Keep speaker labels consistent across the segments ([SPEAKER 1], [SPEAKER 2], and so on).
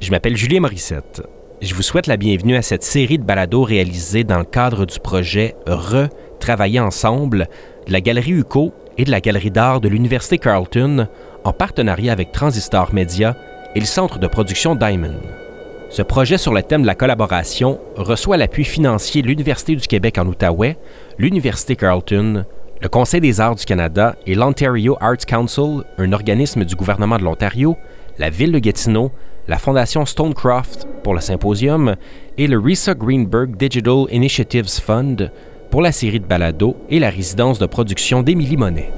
[SPEAKER 1] Je m'appelle Julien Morissette. Je vous souhaite la bienvenue à cette série de balados réalisés dans le cadre du projet Re Travailler ensemble de la Galerie UCO et de la Galerie d'art de l'Université Carleton en partenariat avec Transistor Media et le centre de production Diamond. Ce projet sur le thème de la collaboration reçoit l'appui financier de l'Université du Québec en Outaouais, l'Université Carleton, le Conseil des arts du Canada et l'Ontario Arts Council, un organisme du gouvernement de l'Ontario, la ville de Gatineau, la Fondation Stonecroft pour le symposium et le Risa Greenberg Digital Initiatives Fund pour la série de balados et la résidence de production d'Émilie Monet.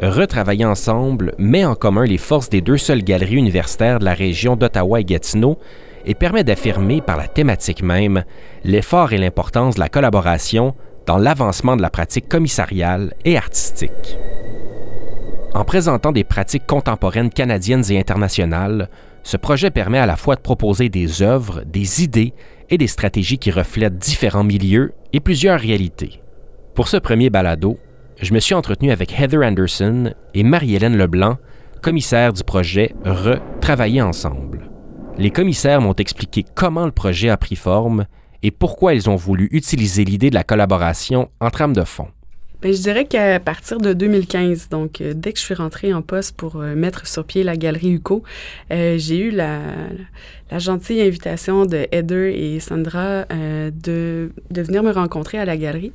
[SPEAKER 1] Retravailler ensemble met en commun les forces des deux seules galeries universitaires de la région d'Ottawa et Gatineau et permet d'affirmer par la thématique même l'effort et l'importance de la collaboration dans l'avancement de la pratique commissariale et artistique. En présentant des pratiques contemporaines canadiennes et internationales, ce projet permet à la fois de proposer des œuvres, des idées et des stratégies qui reflètent différents milieux et plusieurs réalités. Pour ce premier balado, je me suis entretenu avec Heather Anderson et Marie-Hélène Leblanc, commissaires du projet Re-Travailler ensemble. Les commissaires m'ont expliqué comment le projet a pris forme et pourquoi ils ont voulu utiliser l'idée de la collaboration en trame de fond.
[SPEAKER 2] Bien, je dirais qu'à partir de 2015, donc euh, dès que je suis rentrée en poste pour euh, mettre sur pied la galerie UCO, euh, j'ai eu la, la gentille invitation de Heather et Sandra euh, de, de venir me rencontrer à la galerie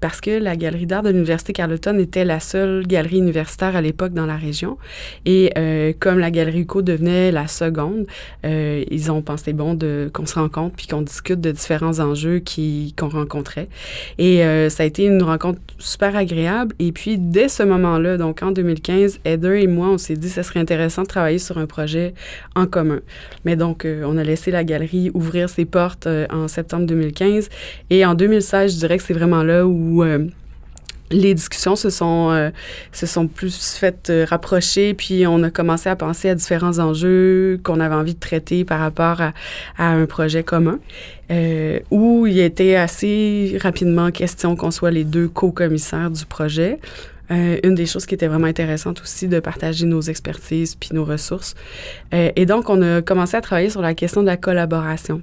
[SPEAKER 2] parce que la galerie d'art de l'Université Carleton était la seule galerie universitaire à l'époque dans la région. Et comme la galerie UCO devenait la seconde, ils ont pensé bon de qu'on se rencontre puis qu'on discute de différents enjeux qui qu'on rencontrait. Et ça a été une rencontre super agréable. Et puis dès ce moment-là, donc en 2015, Heather et moi, on s'est dit que ce serait intéressant de travailler sur un projet en commun. Mais donc, euh, on a laissé la galerie ouvrir ses portes euh, en septembre 2015. Et en 2016, je dirais que c'est vraiment là où euh, les discussions se sont, se sont plus faites rapprocher, puis on a commencé à penser à différents enjeux qu'on avait envie de traiter par rapport à, à un projet commun, où il était assez rapidement question qu'on soit les deux co-commissaires du projet. Euh, une des choses qui était vraiment intéressante aussi, de partager nos expertises puis nos ressources. Euh, et donc, on a commencé à travailler sur la question de la collaboration,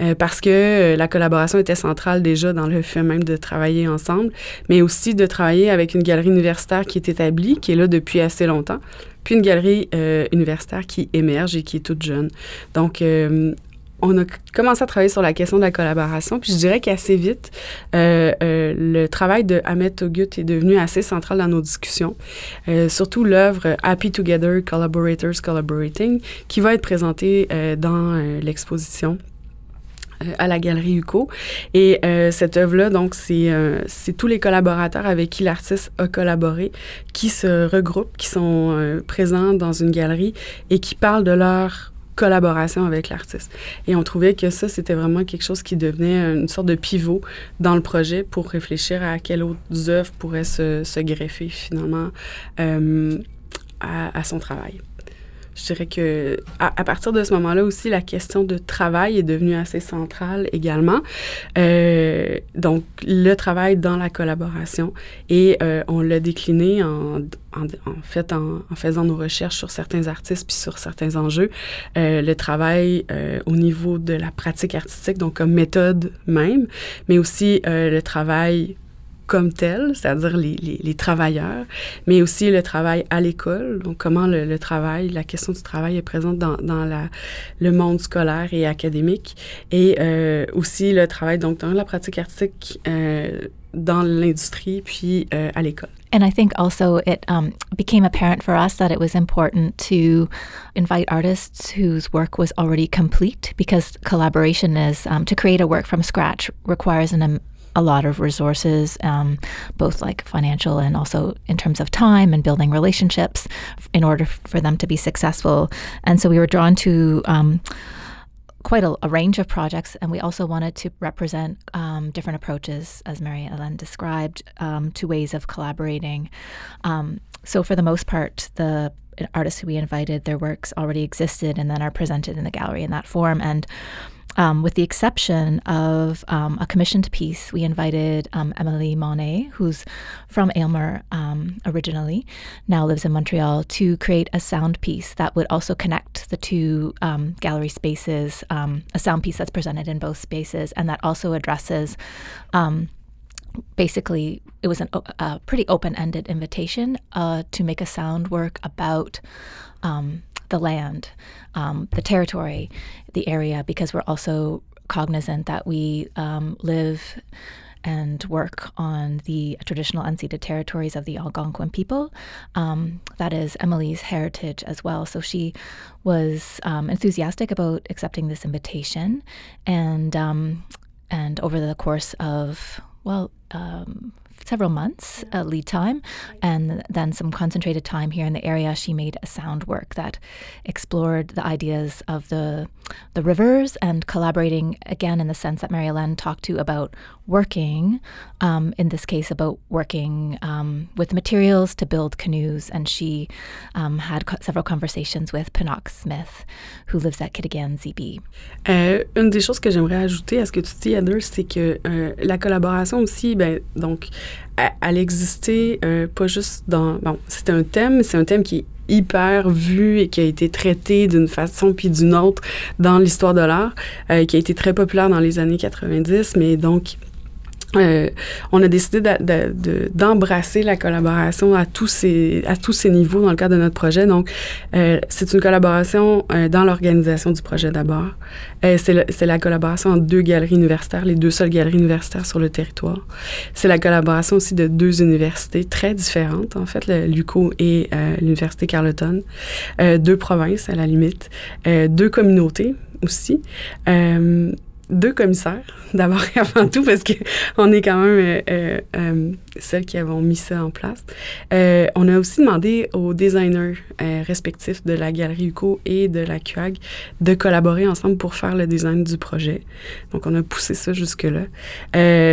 [SPEAKER 2] euh, parce que la collaboration était centrale déjà dans le fait même de travailler ensemble, mais aussi de travailler avec une galerie universitaire qui est établie, qui est là depuis assez longtemps, puis une galerie universitaire qui émerge et qui est toute jeune. Donc, on a commencé à travailler sur la question de la collaboration, puis je dirais qu'assez vite, euh, euh, le travail de Ahmed Togut est devenu assez central dans nos discussions, euh, surtout l'œuvre Happy Together, Collaborators Collaborating, qui va être présentée dans l'exposition à la Galerie UCO. Et cette œuvre-là, donc, c'est tous les collaborateurs avec qui l'artiste a collaboré qui se regroupent, qui sont présents dans une galerie et qui parlent de leur collaboration avec l'artiste. Et on trouvait que ça, c'était vraiment quelque chose qui devenait une sorte de pivot dans le projet pour réfléchir à quelles autres œuvres pourraient se, greffer finalement euh, à son travail je dirais que à, partir de ce moment-là aussi, la question de travail est devenue assez centrale également. Euh, donc, le travail dans la collaboration et euh, on l'a décliné en, en, fait en, faisant nos recherches sur certains artistes puis sur certains enjeux. Euh, le travail au niveau de la pratique artistique, donc comme méthode même, mais aussi le travail comme tel, c'est-à-dire les, les, travailleurs, mais aussi le travail à l'école, donc comment le, travail, la question du travail est présente dans, dans la, le monde scolaire et académique, et euh, aussi le travail donc dans la pratique artistique euh, dans l'industrie puis euh, à l'école.
[SPEAKER 3] And I think also it um, became apparent for us that it was important to invite artists whose work was already complete because collaboration is um, to create a work from scratch requires an a lot of resources, um, both like financial and also in terms of time and building relationships in order for them to be successful. And so we were drawn to um, quite a, a, range of projects, and we also wanted to represent um, different approaches, as Mary Ellen described, um, to ways of collaborating. Um, so, for the most part, the artists who we invited, their works already existed and then are presented in the gallery in that form. And um, with the exception of um, a commissioned piece, we invited um, Emily Monet, who's from Aylmer um, originally, now lives in Montreal, to create a sound piece that would also connect the two um, gallery spaces, um, a sound piece that's presented in both spaces, and that also addresses basically it was an, a pretty open-ended invitation uh, to make a sound work about um, the land, um, the territory, the area, because we're also cognizant that we um, live and work on the traditional unceded territories of the Algonquin people. Um, that is Emily's heritage as well. So she was um, enthusiastic about accepting this invitation, and um, and over the course of well, um, several months uh, lead time, and then some concentrated time here in the area. She made a sound work that explored the ideas of the the rivers and collaborating again in the sense that Mary Ellen talked to about working. Um, in this case, about working um, with materials to build canoes, and she um, had co- several conversations with Pinnock Smith, who lives at Kitigan ZB.
[SPEAKER 2] Euh, une des choses que j'aimerais ajouter à ce que tu dis, Heather, c'est que euh, la collaboration aussi, ben donc elle existait euh, pas juste dans... Bon, c'est un thème, c'est un thème qui est hyper vu et qui a été traité d'une façon puis d'une autre dans l'histoire de l'art, euh, qui a été très populaire dans les années 90, mais donc euh, on a décidé d'embrasser la collaboration à tous, ces, à tous ces niveaux dans le cadre de notre projet. Donc, euh, c'est une collaboration euh, dans l'organisation du projet d'abord. c'est la, la collaboration entre deux galeries universitaires, les deux seules galeries universitaires sur le territoire. C'est la collaboration aussi de deux universités très différentes, en fait, l'UCO et l'Université Carleton. deux provinces, à la limite. deux communautés aussi deux commissaires, d'abord et avant tout, parce qu'on est quand même euh, euh, euh, celles qui avons mis ça en place. on a aussi demandé aux designers respectifs de la Galerie UCO et de la CUAG de collaborer ensemble pour faire le design du projet. Donc, on a poussé ça jusque-là.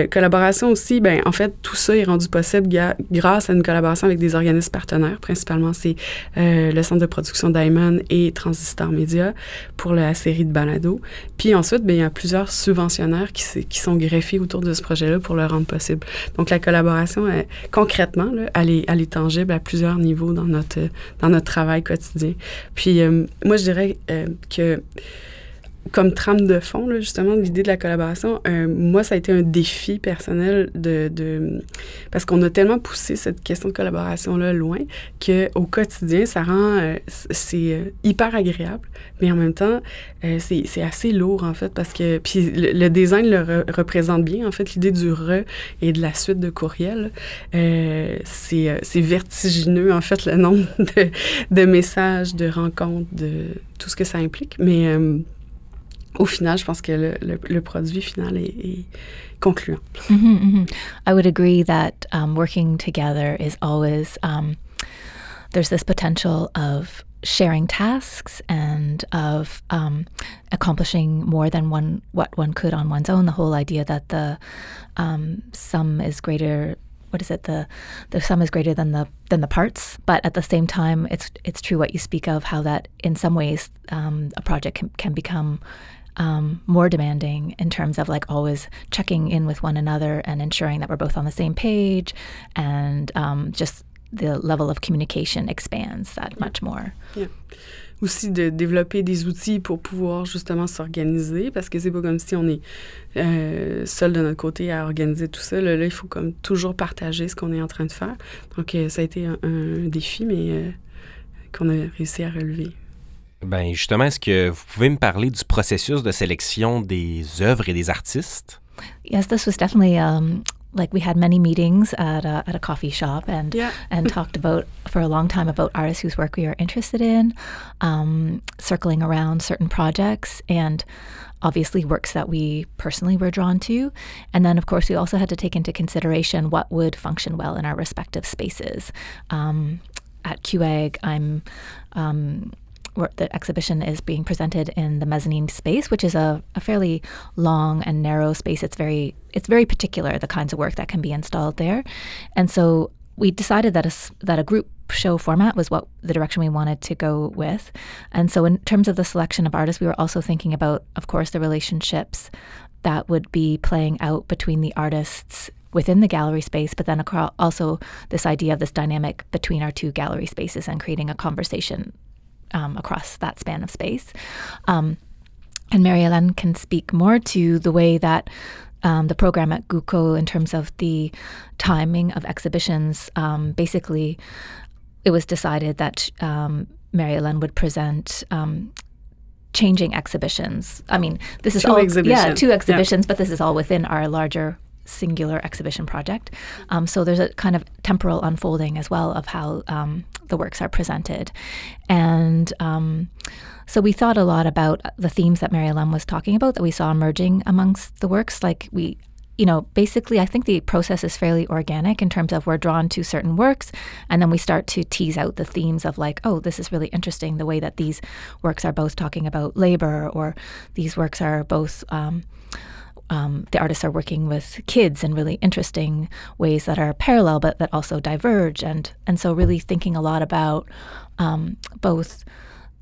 [SPEAKER 2] collaboration aussi, ben, en fait, tout ça est rendu possible grâce à une collaboration avec des organismes partenaires. Principalement, c'est le Centre de production Diamond et Transistor Media pour la série de balado. Puis ensuite, ben, il y a plusieurs subventionnaires qui, sont greffés autour de ce projet-là pour le rendre possible. Donc, la collaboration, concrètement, là, elle, est, elle, est, tangible à plusieurs niveaux dans notre, dans notre travail quotidien. Puis, euh, moi, je dirais euh, que comme trame de fond, là, justement, l'idée de la collaboration, euh, moi, ça a été un défi personnel de, de parce qu'on a tellement poussé cette question de collaboration-là loin qu'au quotidien, ça rend, euh, c'est euh, hyper agréable, mais en même temps, c'est assez lourd, en fait, parce que, puis le, design le représente bien, en fait, l'idée du re et de la suite de courriel, c'est vertigineux, en fait, le nombre de, de, messages, de rencontres, de tout ce que ça implique, mais au final, je pense que le, le, le produit final est, est concluant.
[SPEAKER 3] Mm-hmm, mm-hmm. I would agree that um, working together is always, um, there's this potential of sharing tasks and of um, accomplishing more than one what one could on one's own. The whole idea that the um, sum is greater what is it the the sum is greater than the than the parts but at the same time it's it's true what you speak of how that in some ways um, a project can, can become um, more demanding in terms of like always checking in with one another and ensuring that we're both on the same page and um, just the level of communication expands that much more.
[SPEAKER 2] Yeah. Aussi de développer des outils pour pouvoir justement s'organiser parce que c'est pas comme si on est euh, seul de notre côté à organiser tout ça. Là, là il faut comme toujours partager ce qu'on est en train de faire. Donc euh, ça a été un, un défi, mais euh, qu'on a réussi à relever.
[SPEAKER 1] Ben justement, est-ce que vous pouvez me parler du processus de sélection des œuvres et des artistes?
[SPEAKER 3] Yes, this was definitely um, like we had many meetings at a, at a coffee shop and yeah. and talked about for a long time about artists whose work we are interested in, um, circling around certain projects and obviously works that we personally were drawn to. And then, of course, we also had to take into consideration what would function well in our respective spaces. Um, at QEG, I'm um, the exhibition is being presented in the mezzanine space, which is a, a, fairly long and narrow space. It's very it's very particular the kinds of work that can be installed there, and so we decided that a, that a group show format was what the direction we wanted to go with. And so, in terms of the selection of artists, we were also thinking about, of course, the relationships that would be playing out between the artists within the gallery space, but then also this idea of this dynamic between our two gallery spaces and creating a conversation um, across that span of space. Um, and Mary Ellen can speak more to the way that um, the program at GUCO, in terms of the timing of exhibitions, um, basically, it was decided that um, Mary Ellen would present um, changing exhibitions. I mean, this is
[SPEAKER 2] two
[SPEAKER 3] all
[SPEAKER 2] exhibitions.
[SPEAKER 3] yeah, two exhibitions, yeah. but this is all within our larger singular exhibition project. Um, so there's a kind of temporal unfolding as well of how um, the works are presented, and um, so we thought a lot about the themes that Mary Ellen was talking about that we saw emerging amongst the works. Like we you know, basically, I think the process is fairly organic in terms of we're drawn to certain works, and then we start to tease out the themes of like, oh, this is really interesting the way that these works are both talking about labor, or these works are both. Um, the artists are working with kids in really interesting ways that are parallel but that also diverge and and so really thinking a lot about um, both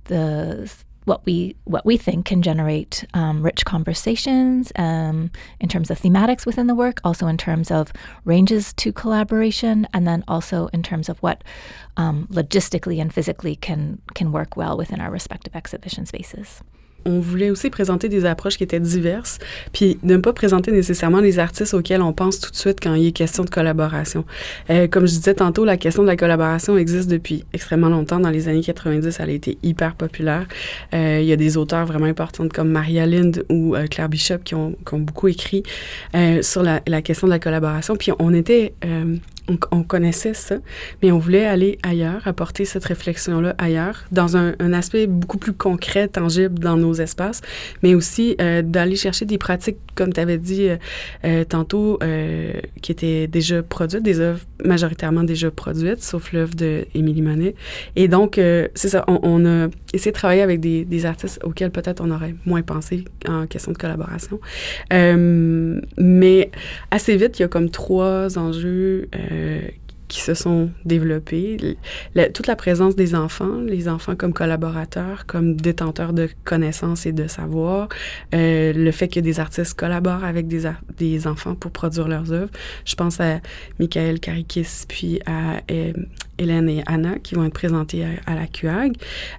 [SPEAKER 3] the what we what we think can generate um, rich conversations um, in terms of thematics within the work, also in terms of ranges to collaboration, and then also in terms of what um, logistically and physically can can work well within our respective exhibition spaces.
[SPEAKER 2] On voulait aussi présenter des approches qui étaient diverses, puis ne pas présenter nécessairement les artistes auxquels on pense tout de suite quand il est question de collaboration. Euh, comme je disais tantôt, la question de la collaboration existe depuis extrêmement longtemps. Dans les années 90, elle a été hyper populaire. Euh, il y a des auteurs vraiment importants comme Maria Lind ou euh, Claire Bishop qui ont, beaucoup écrit sur la, la, question de la collaboration. Puis on était on, connaissait ça, mais on voulait aller ailleurs, apporter cette réflexion-là ailleurs, dans un, aspect beaucoup plus concret, tangible dans nos espaces, mais aussi euh, d'aller chercher des pratiques, comme tu avais dit euh, euh, tantôt, qui étaient déjà produites, des œuvres majoritairement déjà produites, sauf l'œuvre d'Émilie Monet. Et donc, c'est ça, on, a essayé de travailler avec des, des artistes auxquels peut-être on aurait moins pensé en question de collaboration. mais assez vite, il y a comme trois enjeux euh, qui se sont développés. toute la présence des enfants, les enfants comme collaborateurs, comme détenteurs de connaissances et de savoir, euh, le fait que des artistes collaborent avec des, des enfants pour produire leurs œuvres. Je pense à Michael Karikis, puis à euh, Hélène et Anna qui vont être présentées à, la QAG.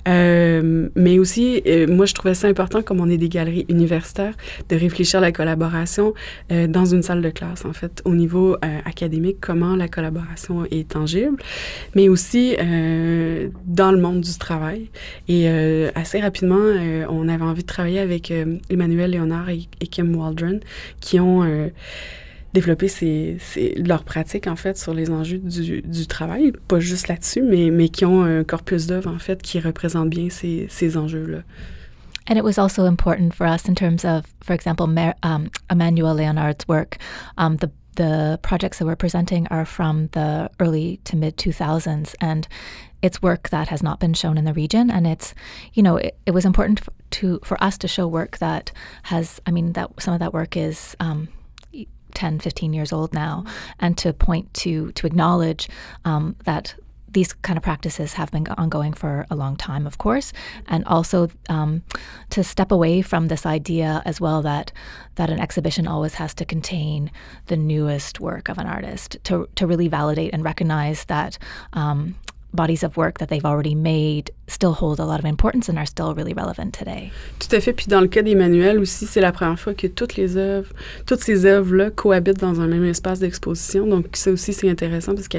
[SPEAKER 2] Euh, mais aussi, euh, moi, je trouvais ça important, comme on est des galeries universitaires, de réfléchir à la collaboration euh, dans une salle de classe, en fait, au niveau académique, comment la collaboration est tangible, mais aussi dans le monde du travail. Et assez rapidement, on avait envie de travailler avec Emmanuel Léonard et Kim Waldron, qui ont développer ces, ces, leurs pratiques, en fait, sur les enjeux du, du travail, pas juste là-dessus, mais, mais qui ont un corpus d'œuvres, en fait, qui représente bien ces, ces enjeux-là.
[SPEAKER 3] And it was also important for us in terms of, for example, Mer- um, Emmanuel Leonard's work. Um, the the projects that we're presenting are from the early to mid 2000s, and it's work that has not been shown in the region. And it's, you know, it, it was important to for us to show work that has, I mean, that some of that work is. Um, 10, 15 years old now, and to point to, to acknowledge um, that these kind of practices have been ongoing for a long time, of course, and also um, to step away from this idea as well that that an exhibition always has to contain the newest work of an artist. To to really validate and recognize that um, bodies of work that they've already made still hold a lot of importance and are still really relevant today.
[SPEAKER 2] Tout à fait. Puis dans le cas d'Emmanuel aussi, c'est la première fois que toutes les œuvres, toutes ces œuvres-là cohabitent dans un même espace d'exposition. Donc ça aussi, c'est intéressant parce que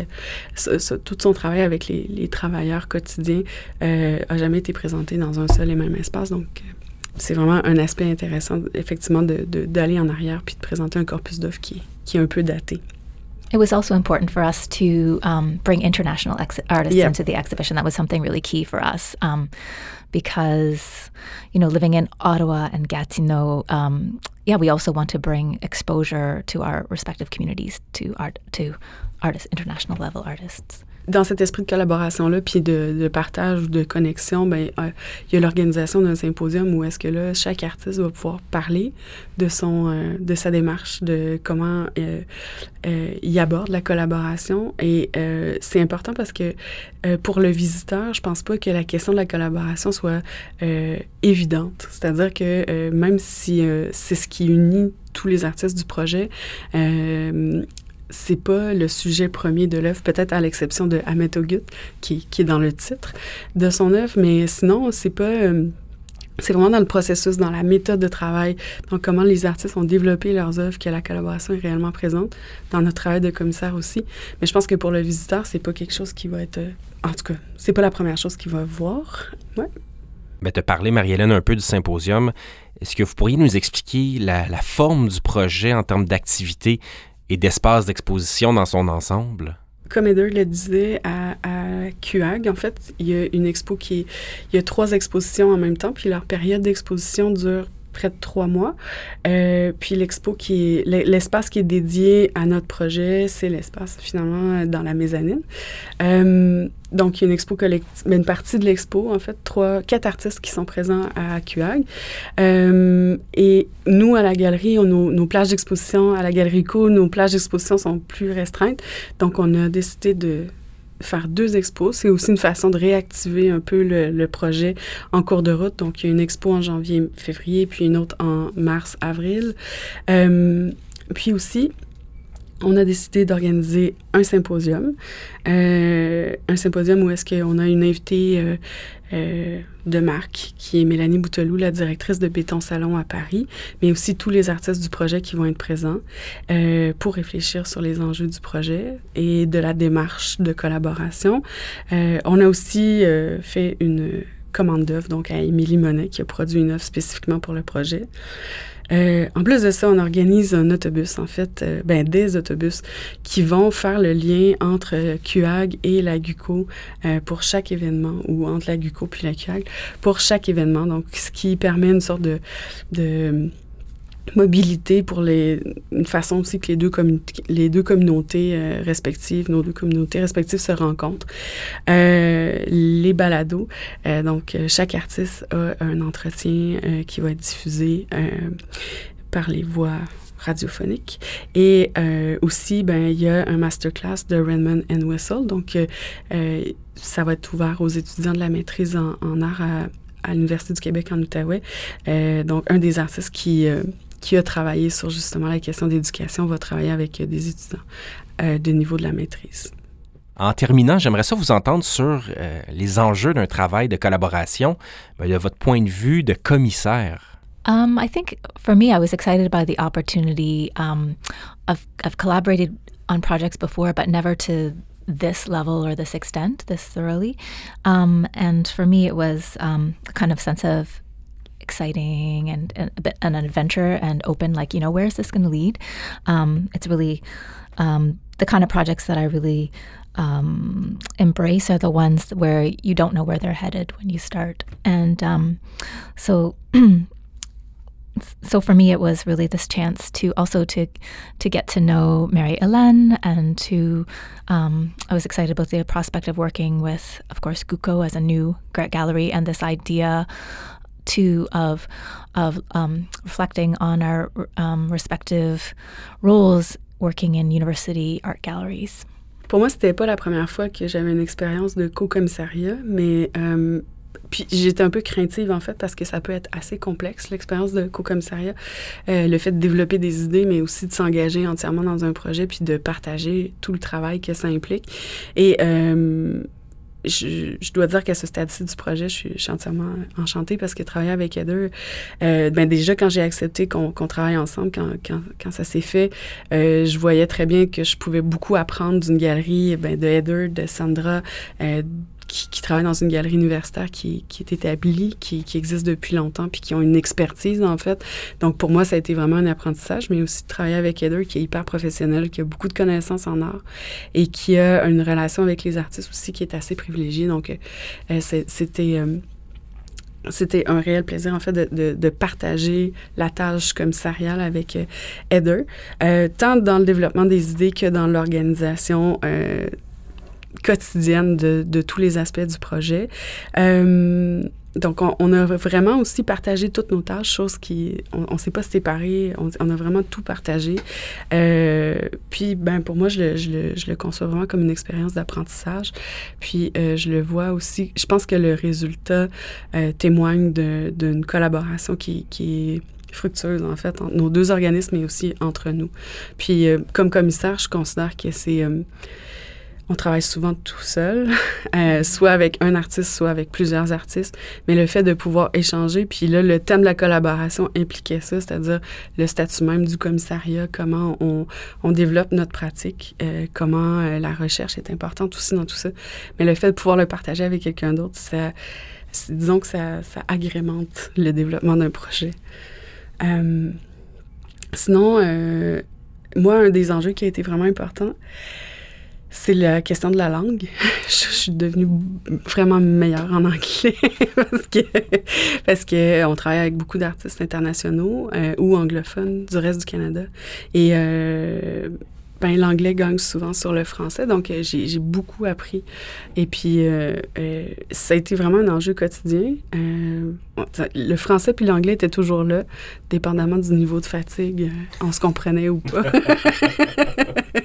[SPEAKER 2] tout son travail avec les, travailleurs quotidiens euh, a jamais été présenté dans un seul et même espace. Donc euh, c'est vraiment un aspect intéressant, effectivement, d'aller de, en arrière puis de présenter un corpus d'œuvres qui, qui est un peu daté.
[SPEAKER 3] It was also important for us to um, bring international ex- artists yeah. into the exhibition. That was something really key for us um, because, you know, living in Ottawa and Gatineau, um, yeah, we also want to bring exposure to our respective communities to art to artists, international level artists.
[SPEAKER 2] Dans cet esprit de collaboration-là, puis de, partage ou de connexion, ben, euh, il y a l'organisation d'un symposium où est-ce que là, chaque artiste va pouvoir parler de son, euh, de sa démarche, de comment euh, il aborde la collaboration. Et c'est important parce que pour le visiteur, je pense pas que la question de la collaboration soit évidente. C'est-à-dire que même si c'est ce qui unit tous les artistes du projet, c'est pas le sujet premier de l'œuvre, peut-être à l'exception de Ahmet Ogut, qui, est dans le titre de son œuvre, mais sinon, c'est pas. Euh, c'est vraiment dans le processus, dans la méthode de travail, dans comment les artistes ont développé leurs œuvres que la collaboration est réellement présente, dans notre travail de commissaire aussi. Mais je pense que pour le visiteur, c'est pas quelque chose qui va être. Euh, en tout cas, c'est pas la première chose qu'il va voir. Ouais.
[SPEAKER 1] Ben, te parler, Marie-Hélène, un peu du symposium. Est-ce que vous pourriez nous expliquer la forme du projet en termes d'activité? Et d'espace d'exposition dans son ensemble?
[SPEAKER 2] Comme Eder le disait à, à, QAG, en fait, il y a une expo qui il y a trois expositions en même temps, puis leur période d'exposition dure près de trois mois. Euh, puis l'expo qui est l'espace qui est dédié à notre projet, c'est l'espace finalement dans la mezzanine. Euh, donc, il y a une expo collective, une partie de l'expo, en fait, trois, quatre artistes qui sont présents à QAG. Euh, et nous, à la galerie, nos, nos plages d'exposition, à la Galerie Co, nos plages d'exposition sont plus restreintes. Donc, on a décidé de faire deux expos. C'est aussi une façon de réactiver un peu le, projet en cours de route. Donc, il y a une expo en janvier-février, puis une autre en mars-avril. Euh, puis aussi, on a décidé d'organiser un symposium. Euh, un symposium où est-ce qu'on a une invitée euh, euh, de marque qui est Mélanie Bouteloup, la directrice de Béton Salon à Paris, mais aussi tous les artistes du projet qui vont être présents pour réfléchir sur les enjeux du projet et de la démarche de collaboration. on a aussi fait une commande d'œuvre, donc à Émilie Monet, qui a produit une œuvre spécifiquement pour le projet. Euh, en plus de ça, on organise un autobus, en fait, euh, ben, des autobus qui vont faire le lien entre QAG et la GUCO euh, pour chaque événement, ou entre la GUCO puis la QAG pour chaque événement. Donc, ce qui permet une sorte de, de mobilité pour les une façon aussi que les deux les deux communautés euh, respectives nos deux communautés respectives se rencontrent. Euh, les balados euh, donc chaque artiste a un entretien qui va être diffusé par les voix radiophoniques. Et aussi ben il y a un masterclass de Redmond and Whistle donc ça va être ouvert aux étudiants de la maîtrise en, en art à, à l'Université du Québec en Outaouais. donc, un des artistes qui, qui a travaillé sur justement la question d'éducation va travailler avec des étudiants euh, de niveau de la maîtrise.
[SPEAKER 1] En terminant, j'aimerais ça vous entendre sur euh, les enjeux d'un travail de collaboration ben, de votre point de vue de commissaire.
[SPEAKER 3] Um, I think for me, I was excited by the opportunity. Um, I've, I've collaborated on projects before, but never to this level or this extent, this thoroughly. Um, and for me, it was um, a kind of sense of exciting and, and a bit an adventure and open like you know where is this going to lead? Um, it's really um, the kind of projects that i really um, embrace are the ones where you don't know where they're headed when you start. And um, so so for me it was really this chance to also to to get to know Mary Ellen and to um, I was excited about the prospect of working with of course GUCO as a new gallery and this idea too of of um, reflecting on our um, respective roles working in university art galleries.
[SPEAKER 2] Pour moi, c'était pas la première fois que j'avais une expérience de co-commissariat, mais euh, puis j'étais un peu craintive en fait parce que ça peut être assez complexe l'expérience de co-commissariat, euh, le fait de développer des idées, mais aussi de s'engager entièrement dans un projet puis de partager tout le travail que ça implique. Et euh, je, dois dire qu'à ce stade-ci du projet, je suis, entièrement enchantée parce que travailler avec Heather, euh, ben déjà quand j'ai accepté qu'on travaille ensemble, quand, quand, quand ça s'est fait, euh, je voyais très bien que je pouvais beaucoup apprendre d'une galerie ben, de Heather, de Sandra, euh, qui, travaillent dans une galerie universitaire qui, est établie, qui, existe depuis longtemps, puis qui ont une expertise, en fait. Donc, pour moi, ça a été vraiment un apprentissage, mais aussi de travailler avec Heather, qui est hyper professionnel, qui a beaucoup de connaissances en art et qui a une relation avec les artistes aussi qui est assez privilégiée. Donc, euh, c'était... Euh, c'était un réel plaisir, en fait, de, partager la tâche commissariale avec euh, euh, tant dans le développement des idées que dans l'organisation euh, quotidienne de, tous les aspects du projet. Euh, donc, on, a vraiment aussi partagé toutes nos tâches, chose qui, on ne s'est pas séparés, on, a vraiment tout partagé. Euh, puis, ben, pour moi, je le, conçois vraiment comme une expérience d'apprentissage. Puis, euh, je le vois aussi, je pense que le résultat témoigne d'une collaboration qui, qui est fructueuse, en fait, entre nos deux organismes, mais aussi entre nous. Puis, comme commissaire, je considère que c'est on travaille souvent tout seul, euh, soit avec un artiste, soit avec plusieurs artistes. Mais le fait de pouvoir échanger, puis là, le thème de la collaboration impliquait ça, c'est-à-dire le statut même du commissariat, comment on, on développe notre pratique, euh, comment euh, la recherche est importante aussi dans tout ça. Mais le fait de pouvoir le partager avec quelqu'un d'autre, ça, disons que ça, ça, agrémente le développement d'un projet. Sinon, moi, un des enjeux qui a été vraiment important, c'est la question de la langue. Je, suis devenue vraiment meilleure en anglais parce que parce que on travaille avec beaucoup d'artistes internationaux euh, ou anglophones du reste du Canada et euh, ben, l'anglais gagne souvent sur le français, donc euh, j'ai beaucoup appris. Et puis, euh, euh, ça a été vraiment un enjeu quotidien. Euh, le français puis l'anglais étaient toujours là, dépendamment du niveau de fatigue, on se comprenait ou pas.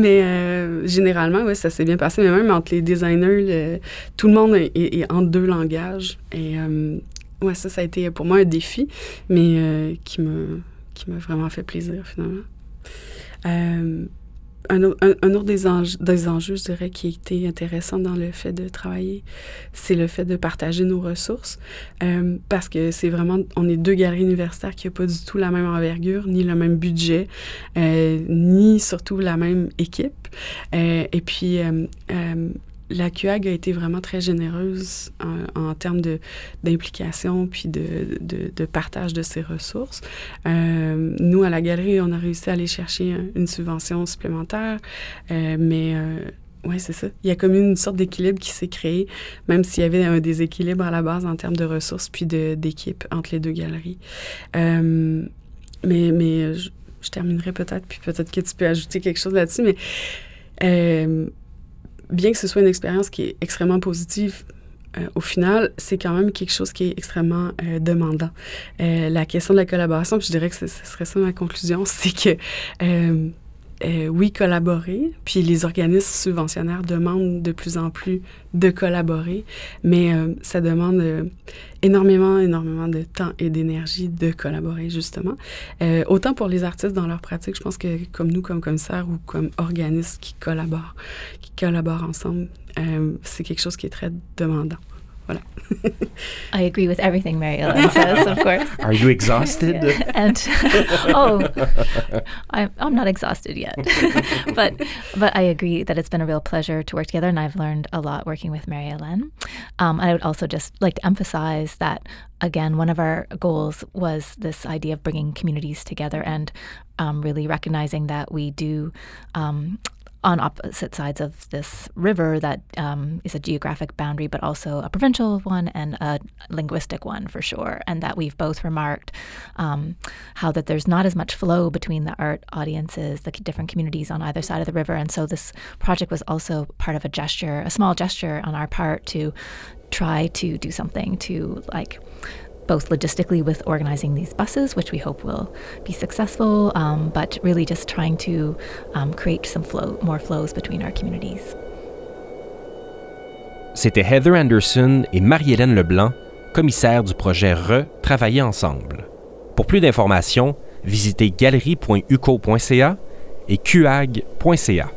[SPEAKER 2] Mais euh, généralement, oui, ça s'est bien passé. Mais même entre les designers, tout le monde est, en deux langages. Et euh, ouais, ça, ça a été pour moi un défi, mais euh, qui m'a qui m'a vraiment fait plaisir finalement. Un, autre des enjeux, je dirais, qui a été intéressant dans le fait de travailler, c'est le fait de partager nos ressources. Euh, parce que c'est vraiment, on est deux galeries universitaires qui n'ont pas du tout la même envergure, ni le même budget, euh, ni surtout la même équipe. Euh, et puis, la QAG a été vraiment très généreuse en, termes d'implication puis de, de, partage de ses ressources. Euh, nous, à la galerie, on a réussi à aller chercher une subvention supplémentaire, euh, mais euh, oui, c'est ça. Il y a comme une sorte d'équilibre qui s'est créé, même s'il y avait un déséquilibre à la base en termes de ressources puis d'équipe entre les deux galeries. Mais mais je, terminerai peut-être, puis peut-être que tu peux ajouter quelque chose là-dessus, mais bien que ce soit une expérience qui est extrêmement positive, euh, au final, c'est quand même quelque chose qui est extrêmement euh, demandant. Euh, la question de la collaboration, je dirais que ce serait ça ma conclusion, c'est que euh, oui, collaborer, puis les organismes subventionnaires demandent de plus en plus de collaborer, mais euh, ça demande euh, énormément, énormément de temps et d'énergie de collaborer, justement. Euh, autant pour les artistes dans leur pratique, je pense que comme nous, comme commissaires ou comme organismes qui collaborent, qui collaborent ensemble, euh, c'est quelque chose qui est très demandant. Voilà.
[SPEAKER 3] I agree with everything Mary Ellen says, of course.
[SPEAKER 1] Are you exhausted?
[SPEAKER 3] and oh, I'm, I'm not exhausted yet, but but I agree that it's been a real pleasure to work together, and I've learned a lot working with Mary Ellen. Um, I would also just like to emphasize that again, one of our goals was this idea of bringing communities together and um, really recognizing that we do um, on opposite sides of this river that um, is a geographic boundary, but also a provincial one and a linguistic one for sure. And that we've both remarked um, how that there's not as much flow between the art audiences, the different communities on either side of the river. And so this project was also part of a gesture, a small gesture on our part to try to do something to like both logistically with organizing these buses, which we hope will be successful, um, but really just trying to um, create some flow, more flows between our communities.
[SPEAKER 1] C'était Heather Anderson et Marie-Hélène Leblanc, commissaires du projet RE Travailler ensemble. Pour plus d'informations, visitez galerie.uco.ca et qag.ca.